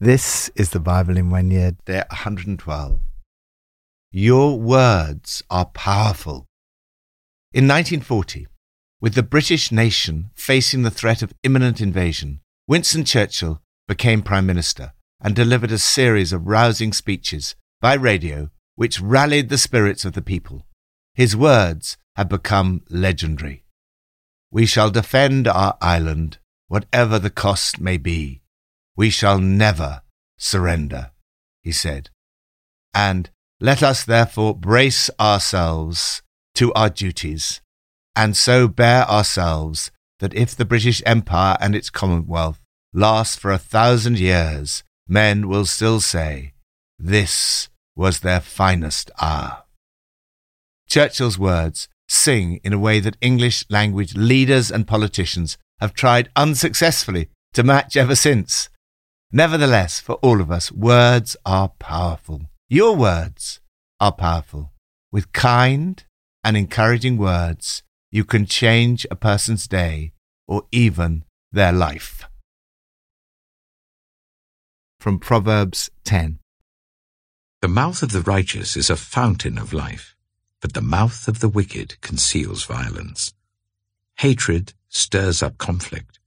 This is the Bible in one year, day 112. Your words are powerful. In 1940, with the British nation facing the threat of imminent invasion, Winston Churchill became Prime Minister and delivered a series of rousing speeches by radio which rallied the spirits of the people. His words have become legendary. We shall defend our island, whatever the cost may be. We shall never surrender, he said. And let us therefore brace ourselves to our duties, and so bear ourselves that if the British Empire and its Commonwealth last for a thousand years, men will still say, This was their finest hour. Churchill's words sing in a way that English language leaders and politicians have tried unsuccessfully to match ever since. Nevertheless, for all of us, words are powerful. Your words are powerful. With kind and encouraging words, you can change a person's day or even their life. From Proverbs 10 The mouth of the righteous is a fountain of life, but the mouth of the wicked conceals violence. Hatred stirs up conflict,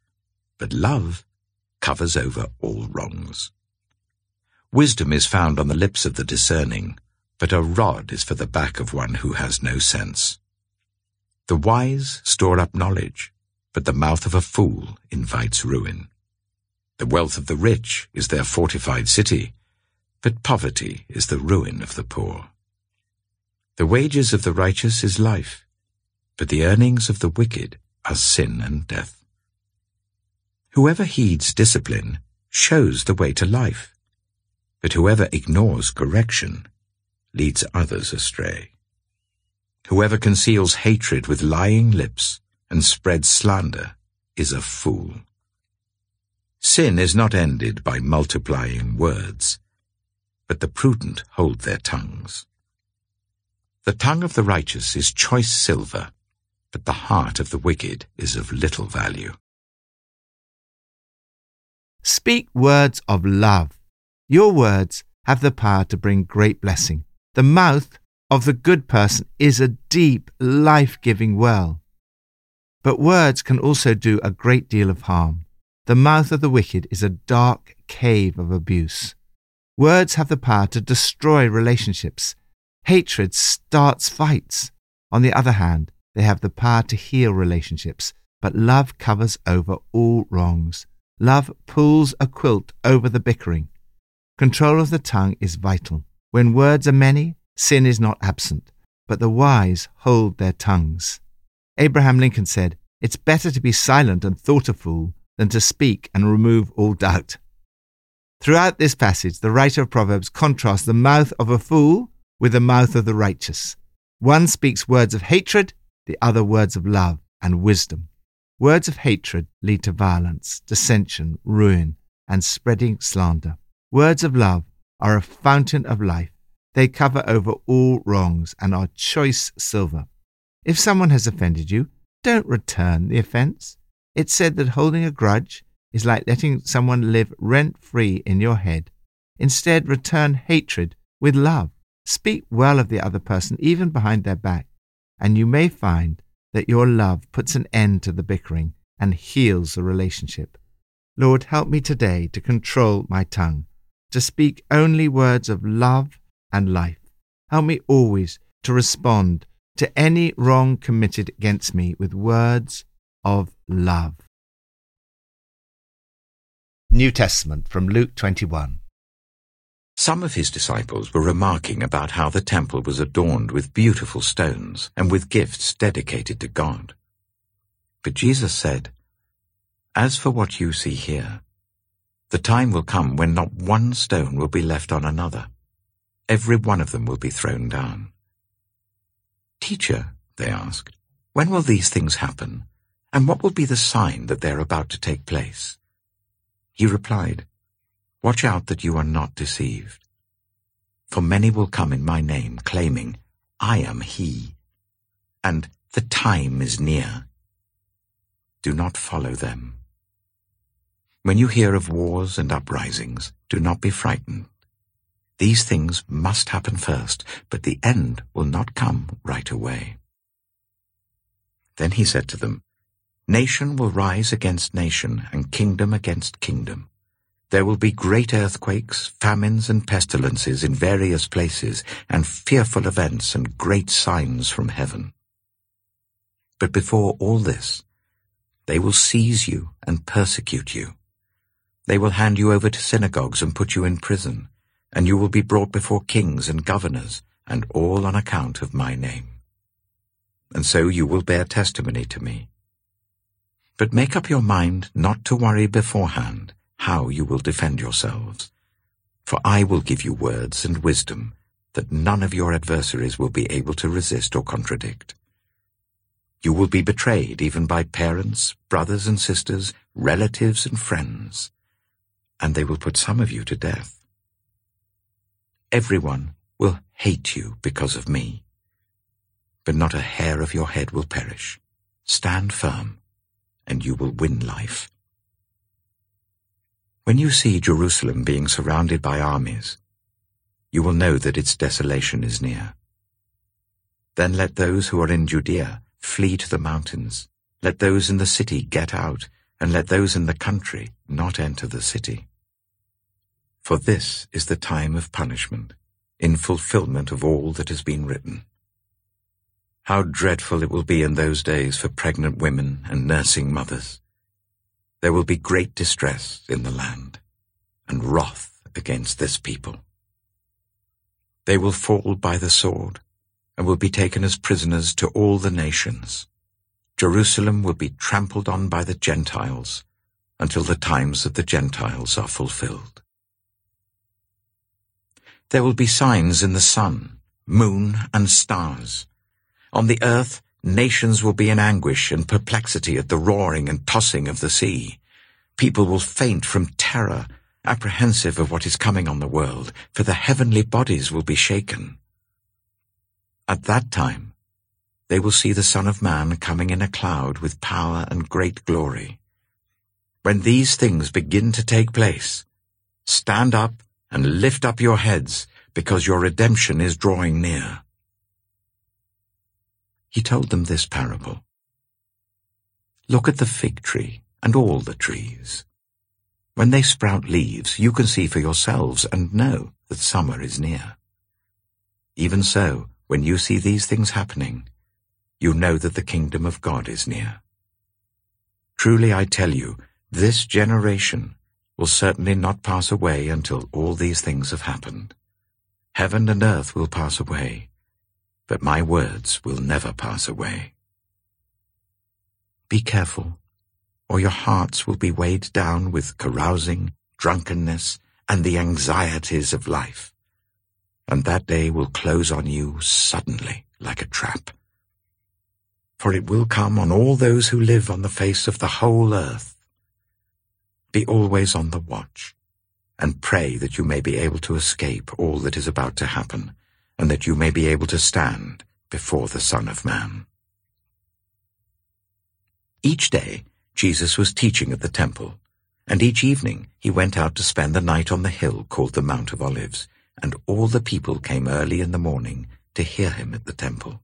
but love covers over all wrongs. Wisdom is found on the lips of the discerning, but a rod is for the back of one who has no sense. The wise store up knowledge, but the mouth of a fool invites ruin. The wealth of the rich is their fortified city, but poverty is the ruin of the poor. The wages of the righteous is life, but the earnings of the wicked are sin and death. Whoever heeds discipline shows the way to life, but whoever ignores correction leads others astray. Whoever conceals hatred with lying lips and spreads slander is a fool. Sin is not ended by multiplying words, but the prudent hold their tongues. The tongue of the righteous is choice silver, but the heart of the wicked is of little value. Speak words of love. Your words have the power to bring great blessing. The mouth of the good person is a deep, life giving well. But words can also do a great deal of harm. The mouth of the wicked is a dark cave of abuse. Words have the power to destroy relationships. Hatred starts fights. On the other hand, they have the power to heal relationships, but love covers over all wrongs. Love pulls a quilt over the bickering. Control of the tongue is vital. When words are many, sin is not absent, but the wise hold their tongues. Abraham Lincoln said, It's better to be silent and thought a fool than to speak and remove all doubt. Throughout this passage, the writer of Proverbs contrasts the mouth of a fool with the mouth of the righteous. One speaks words of hatred, the other words of love and wisdom. Words of hatred lead to violence, dissension, ruin, and spreading slander. Words of love are a fountain of life. They cover over all wrongs and are choice silver. If someone has offended you, don't return the offense. It's said that holding a grudge is like letting someone live rent free in your head. Instead, return hatred with love. Speak well of the other person, even behind their back, and you may find that your love puts an end to the bickering and heals the relationship. Lord, help me today to control my tongue, to speak only words of love and life. Help me always to respond to any wrong committed against me with words of love. New Testament from Luke 21. Some of his disciples were remarking about how the temple was adorned with beautiful stones and with gifts dedicated to God. But Jesus said, As for what you see here, the time will come when not one stone will be left on another. Every one of them will be thrown down. Teacher, they asked, when will these things happen? And what will be the sign that they're about to take place? He replied, Watch out that you are not deceived. For many will come in my name, claiming, I am he, and the time is near. Do not follow them. When you hear of wars and uprisings, do not be frightened. These things must happen first, but the end will not come right away. Then he said to them, Nation will rise against nation, and kingdom against kingdom. There will be great earthquakes, famines, and pestilences in various places, and fearful events and great signs from heaven. But before all this, they will seize you and persecute you. They will hand you over to synagogues and put you in prison, and you will be brought before kings and governors, and all on account of my name. And so you will bear testimony to me. But make up your mind not to worry beforehand how you will defend yourselves. For I will give you words and wisdom that none of your adversaries will be able to resist or contradict. You will be betrayed even by parents, brothers and sisters, relatives and friends, and they will put some of you to death. Everyone will hate you because of me, but not a hair of your head will perish. Stand firm, and you will win life. When you see Jerusalem being surrounded by armies, you will know that its desolation is near. Then let those who are in Judea flee to the mountains. Let those in the city get out, and let those in the country not enter the city. For this is the time of punishment, in fulfillment of all that has been written. How dreadful it will be in those days for pregnant women and nursing mothers. There will be great distress in the land, and wrath against this people. They will fall by the sword, and will be taken as prisoners to all the nations. Jerusalem will be trampled on by the Gentiles, until the times of the Gentiles are fulfilled. There will be signs in the sun, moon, and stars. On the earth, Nations will be in anguish and perplexity at the roaring and tossing of the sea. People will faint from terror, apprehensive of what is coming on the world, for the heavenly bodies will be shaken. At that time, they will see the Son of Man coming in a cloud with power and great glory. When these things begin to take place, stand up and lift up your heads, because your redemption is drawing near he told them this parable. Look at the fig tree and all the trees. When they sprout leaves, you can see for yourselves and know that summer is near. Even so, when you see these things happening, you know that the kingdom of God is near. Truly I tell you, this generation will certainly not pass away until all these things have happened. Heaven and earth will pass away, but my words will never pass away. Be careful, or your hearts will be weighed down with carousing, drunkenness, and the anxieties of life, and that day will close on you suddenly like a trap. For it will come on all those who live on the face of the whole earth. Be always on the watch, and pray that you may be able to escape all that is about to happen, and that you may be able to stand before the Son of Man. Each day, Jesus was teaching at the temple, and each evening he went out to spend the night on the hill called the Mount of Olives, and all the people came early in the morning to hear him at the temple.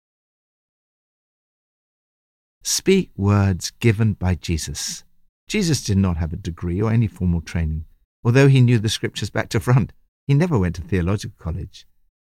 Speak words given by Jesus. Jesus did not have a degree or any formal training. Although he knew the scriptures back to front, he never went to theological college.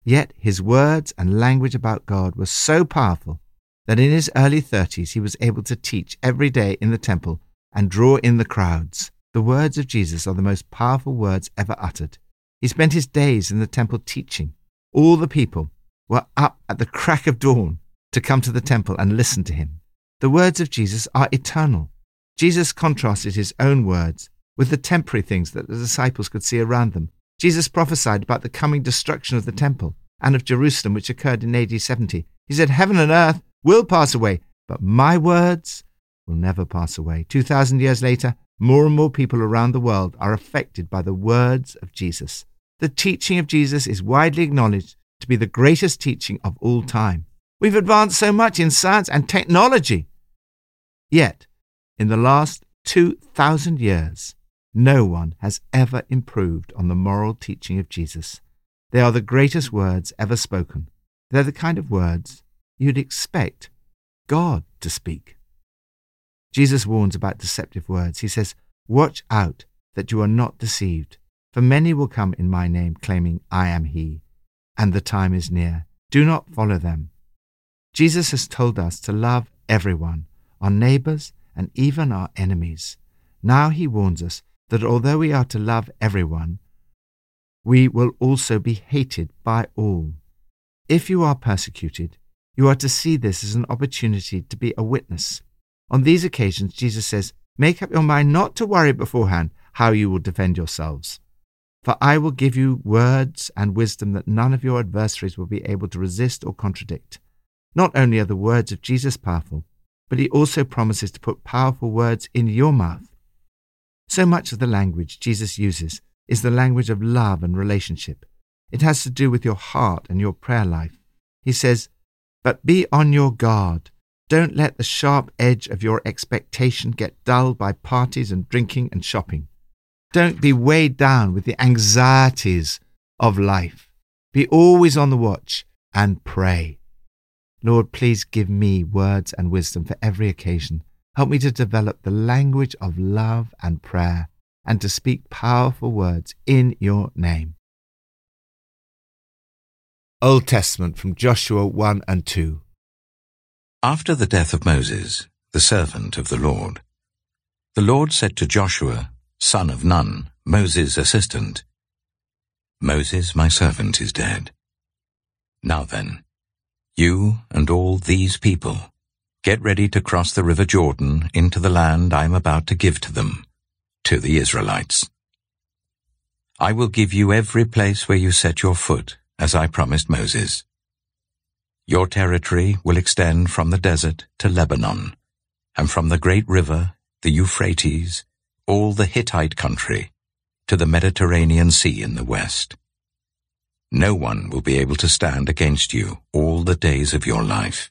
Yet his words and language about God were so powerful that in his early 30s he was able to teach every day in the temple and draw in the crowds. The words of Jesus are the most powerful words ever uttered. He spent his days in the temple teaching. All the people were up at the crack of dawn to come to the temple and listen to him. The words of Jesus are eternal. Jesus contrasted his own words with the temporary things that the disciples could see around them Jesus prophesied about the coming destruction of the temple and of Jerusalem, which occurred in AD 70. He said, Heaven and earth will pass away, but my words will never pass away. 2,000 years later, more and more people around the world are affected by the words of Jesus. The teaching of Jesus is widely acknowledged to be the greatest teaching of all time. We've advanced so much in science and technology. Yet, in the last 2,000 years, No one has ever improved on the moral teaching of Jesus. They are the greatest words ever spoken. They're the kind of words you'd expect God to speak. Jesus warns about deceptive words. He says, Watch out that you are not deceived, for many will come in my name, claiming, I am he, and the time is near. Do not follow them. Jesus has told us to love everyone, our neighbors, and even our enemies. Now he warns us that although we are to love everyone, we will also be hated by all. If you are persecuted, you are to see this as an opportunity to be a witness. On these occasions, Jesus says, Make up your mind not to worry beforehand how you will defend yourselves. For I will give you words and wisdom that none of your adversaries will be able to resist or contradict. Not only are the words of Jesus powerful, but he also promises to put powerful words in your mouth. So much of the language Jesus uses is the language of love and relationship. It has to do with your heart and your prayer life. He says, But be on your guard. Don't let the sharp edge of your expectation get dulled by parties and drinking and shopping. Don't be weighed down with the anxieties of life. Be always on the watch and pray. Lord, please give me words and wisdom for every occasion. Help me to develop the language of love and prayer and to speak powerful words in your name. Old Testament from Joshua 1 and 2. After the death of Moses, the servant of the Lord, the Lord said to Joshua, son of Nun, Moses' assistant, Moses, my servant, is dead. Now then, you and all these people, get ready to cross the river Jordan into the land I am about to give to them, to the Israelites. I will give you every place where you set your foot, as I promised Moses. Your territory will extend from the desert to Lebanon, and from the great river, the Euphrates, all the Hittite country, to the Mediterranean Sea in the west. No one will be able to stand against you all the days of your life.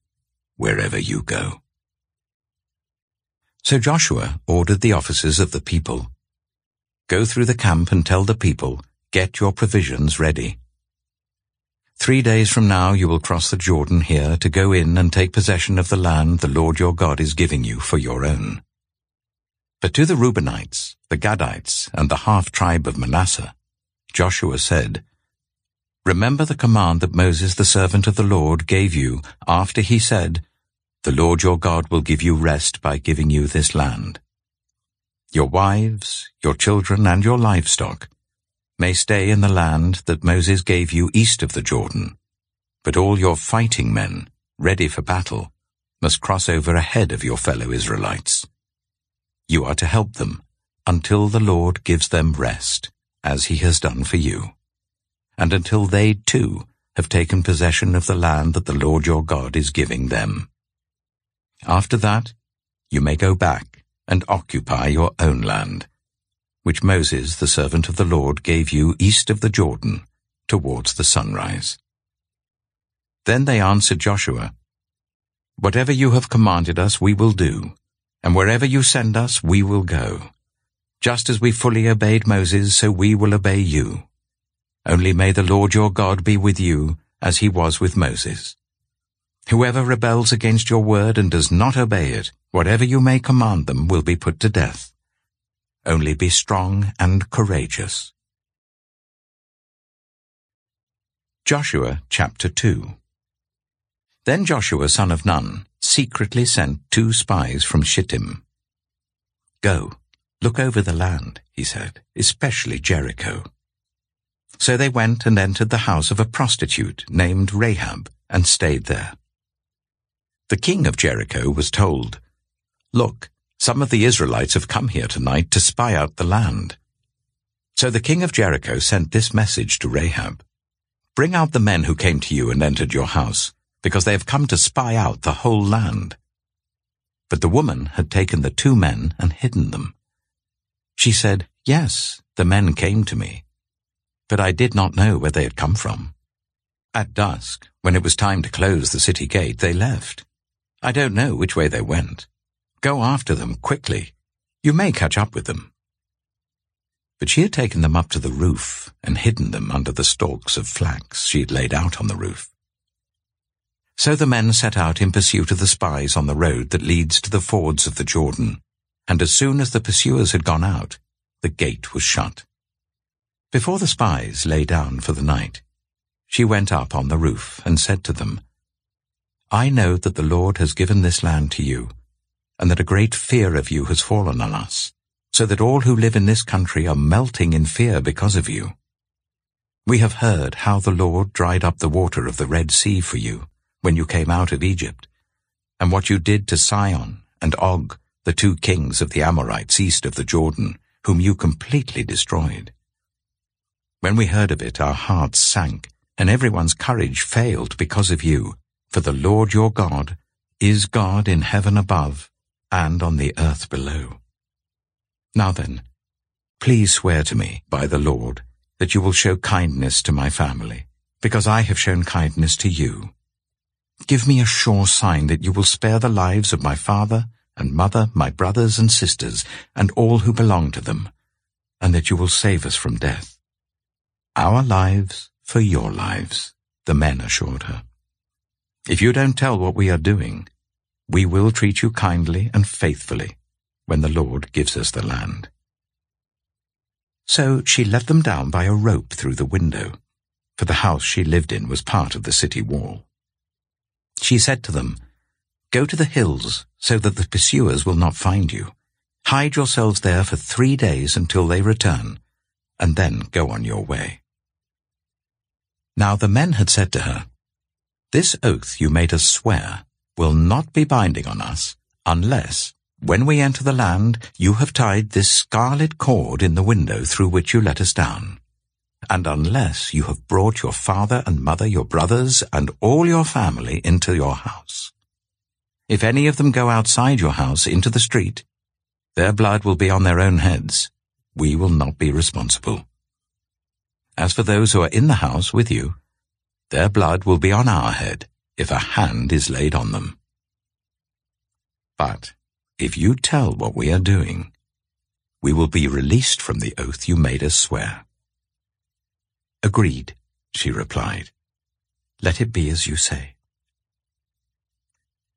wherever you go. So Joshua ordered the officers of the people, Go through the camp and tell the people, Get your provisions ready. Three days from now you will cross the Jordan here to go in and take possession of the land the Lord your God is giving you for your own. But to the Reubenites, the Gadites, and the half-tribe of Manasseh, Joshua said, Remember the command that Moses the servant of the Lord gave you after he said, The Lord your God will give you rest by giving you this land. Your wives, your children, and your livestock may stay in the land that Moses gave you east of the Jordan, but all your fighting men, ready for battle, must cross over ahead of your fellow Israelites. You are to help them until the Lord gives them rest, as he has done for you, and until they too have taken possession of the land that the Lord your God is giving them. After that, you may go back and occupy your own land, which Moses, the servant of the Lord, gave you east of the Jordan, towards the sunrise. Then they answered Joshua, Whatever you have commanded us we will do, and wherever you send us, we will go. Just as we fully obeyed Moses, so we will obey you. Only may the Lord your God be with you, as he was with Moses. Whoever rebels against your word and does not obey it, whatever you may command them, will be put to death. only be strong and courageous. Joshua chapter 2 Then Joshua son of Nun secretly sent two spies from Shittim. Go, look over the land, he said, especially Jericho. So they went and entered the house of a prostitute named Rahab and stayed there. The king of Jericho was told, Look, some of the Israelites have come here tonight to spy out the land. So the king of Jericho sent this message to Rahab. Bring out the men who came to you and entered your house, because they have come to spy out the whole land. But the woman had taken the two men and hidden them. She said, Yes, the men came to me, but I did not know where they had come from. At dusk, when it was time to close the city gate, they left. I don't know which way they went. Go after them quickly. You may catch up with them. But she had taken them up to the roof and hidden them under the stalks of flax she had laid out on the roof. So the men set out in pursuit of the spies on the road that leads to the fords of the Jordan, and as soon as the pursuers had gone out, the gate was shut. Before the spies lay down for the night, she went up on the roof and said to them, I know that the Lord has given this land to you, and that a great fear of you has fallen on us, so that all who live in this country are melting in fear because of you. We have heard how the Lord dried up the water of the Red Sea for you when you came out of Egypt, and what you did to Sihon and Og, the two kings of the Amorites east of the Jordan, whom you completely destroyed. When we heard of it, our hearts sank, and everyone's courage failed because of you, for the Lord your God is God in heaven above and on the earth below. Now then, please swear to me by the Lord that you will show kindness to my family, because I have shown kindness to you. Give me a sure sign that you will spare the lives of my father and mother, my brothers and sisters, and all who belong to them, and that you will save us from death. Our lives for your lives, the men assured her. If you don't tell what we are doing, we will treat you kindly and faithfully when the Lord gives us the land. So she let them down by a rope through the window, for the house she lived in was part of the city wall. She said to them, Go to the hills so that the pursuers will not find you. Hide yourselves there for three days until they return, and then go on your way. Now the men had said to her, this oath you made us swear will not be binding on us unless, when we enter the land, you have tied this scarlet cord in the window through which you let us down, and unless you have brought your father and mother, your brothers, and all your family into your house. If any of them go outside your house into the street, their blood will be on their own heads. We will not be responsible. As for those who are in the house with you, their blood will be on our head if a hand is laid on them. But if you tell what we are doing, we will be released from the oath you made us swear. Agreed, she replied. Let it be as you say.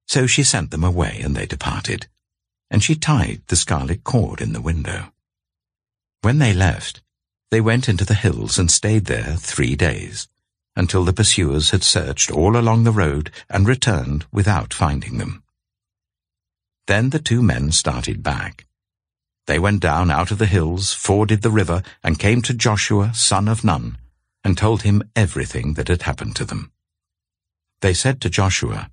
So she sent them away and they departed, and she tied the scarlet cord in the window. When they left, they went into the hills and stayed there three days until the pursuers had searched all along the road and returned without finding them. Then the two men started back. They went down out of the hills, forded the river, and came to Joshua, son of Nun, and told him everything that had happened to them. They said to Joshua,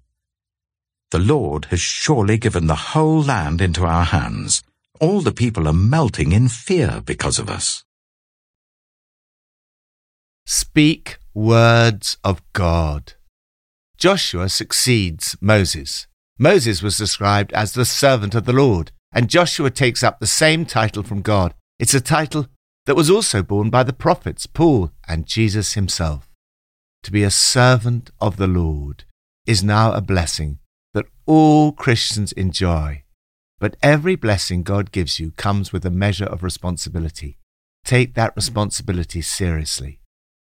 The Lord has surely given the whole land into our hands. All the people are melting in fear because of us. Speak words of God. Joshua succeeds Moses. Moses was described as the servant of the Lord, and Joshua takes up the same title from God. It's a title that was also borne by the prophets Paul and Jesus himself. To be a servant of the Lord is now a blessing that all Christians enjoy. But every blessing God gives you comes with a measure of responsibility. Take that responsibility seriously.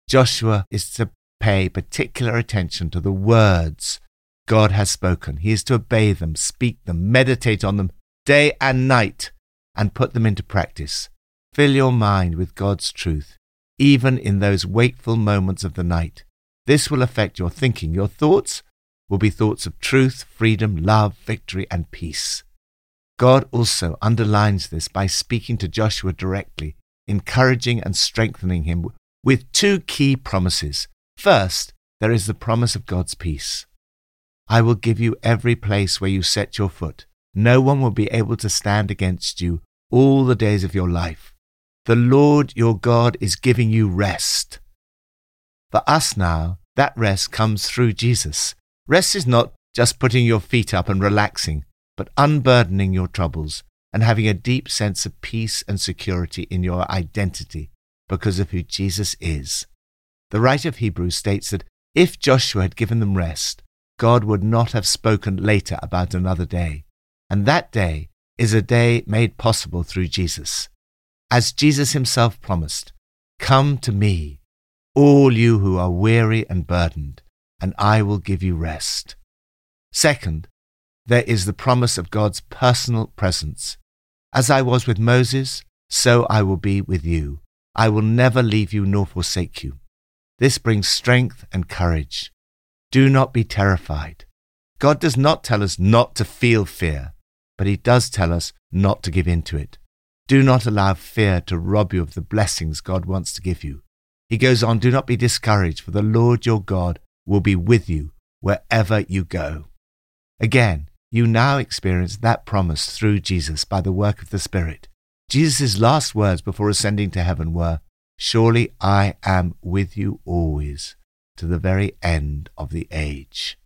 Joshua is to pay particular attention to the words God has spoken. He is to obey them, speak them, meditate on them day and night, and put them into practice. Fill your mind with God's truth, even in those wakeful moments of the night. This will affect your thinking. Your thoughts will be thoughts of truth, freedom, love, victory, and peace. God also underlines this by speaking to Joshua directly, encouraging and strengthening him with two key promises. First, there is the promise of God's peace. I will give you every place where you set your foot. No one will be able to stand against you all the days of your life. The Lord your God is giving you rest. For us now, that rest comes through Jesus. Rest is not just putting your feet up and relaxing, but unburdening your troubles and having a deep sense of peace and security in your identity because of who Jesus is. The writer of Hebrews states that if Joshua had given them rest, God would not have spoken later about another day. And that day is a day made possible through Jesus. As Jesus himself promised, Come to me, all you who are weary and burdened, and I will give you rest. Second, there is the promise of God's personal presence. As I was with Moses, so I will be with you. I will never leave you nor forsake you. This brings strength and courage. Do not be terrified. God does not tell us not to feel fear, but He does tell us not to give in to it. Do not allow fear to rob you of the blessings God wants to give you. He goes on, Do not be discouraged, for the Lord your God will be with you wherever you go. Again, you now experience that promise through Jesus by the work of the Spirit. Jesus' last words before ascending to heaven were, Surely I am with you always to the very end of the age.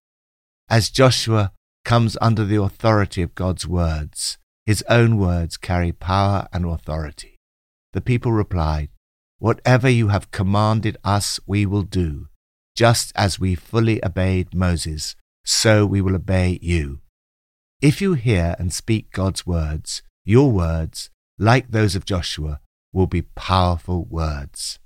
As Joshua comes under the authority of God's words, his own words carry power and authority. The people replied, Whatever you have commanded us, we will do. Just as we fully obeyed Moses, so we will obey you. If you hear and speak God's words, your words, like those of Joshua, will be powerful words.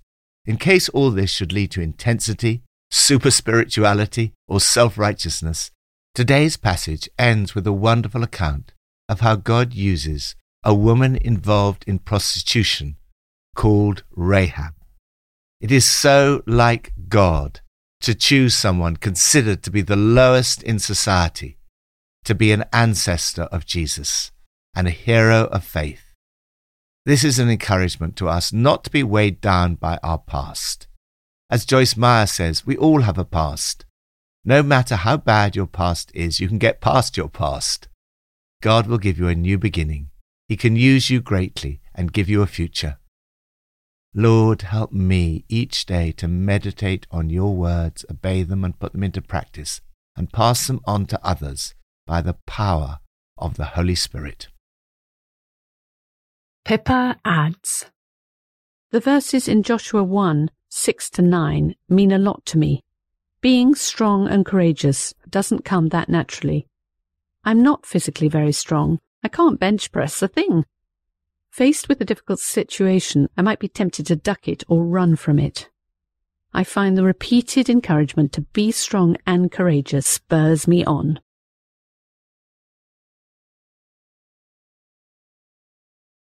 In case all this should lead to intensity, super spirituality, or self righteousness, today's passage ends with a wonderful account of how God uses a woman involved in prostitution called Rahab. It is so like God to choose someone considered to be the lowest in society to be an ancestor of Jesus and a hero of faith. This is an encouragement to us not to be weighed down by our past. As Joyce Meyer says, we all have a past. No matter how bad your past is, you can get past your past. God will give you a new beginning. He can use you greatly and give you a future. Lord, help me each day to meditate on your words, obey them, and put them into practice, and pass them on to others by the power of the Holy Spirit. Pippa adds The verses in Joshua 1 6 to 9 mean a lot to me. Being strong and courageous doesn't come that naturally. I'm not physically very strong. I can't bench press a thing. Faced with a difficult situation, I might be tempted to duck it or run from it. I find the repeated encouragement to be strong and courageous spurs me on.